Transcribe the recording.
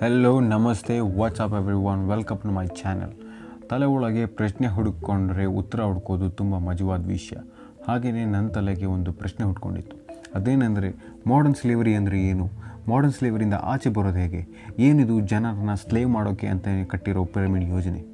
Hello ನಮಸ್ತೆ what's up everyone welcome to my channel ತಲೆ ಒಳಗೆ ಪ್ರಶ್ನೆ ಹುಡುಕೊಂಡ್ರೆ ಉತ್ತರ ಹುಡ್ಕೋದು ತುಂಬ ಮಜವಾದ ವಿಷಯ. ಹಾಗೆಯೇ ನನ್ನ ತಲೆಗೆ ಒಂದು ಪ್ರಶ್ನೆ ಹುಡ್ಕೊಂಡಿತ್ತು. ಅದೇನೆಂದರೆ ಮಾಡರ್ನ್ ಸ್ಲೇವರಿ ಅಂದರೆ ಏನು? ಮಾಡರ್ನ್ ಸ್ಲೇವರಿಂದ ಆಚೆ ಬರೋದು ಹೇಗೆ? ಏನಿದು ಜನರನ್ನ ಸ್ಲೇವ್ ಮಾಡೋಕ್ಕೆ ಅಂತ ಕಟ್ಟಿರೋ ಪಿರಮಿಡ್ ಯೋಜನೆ?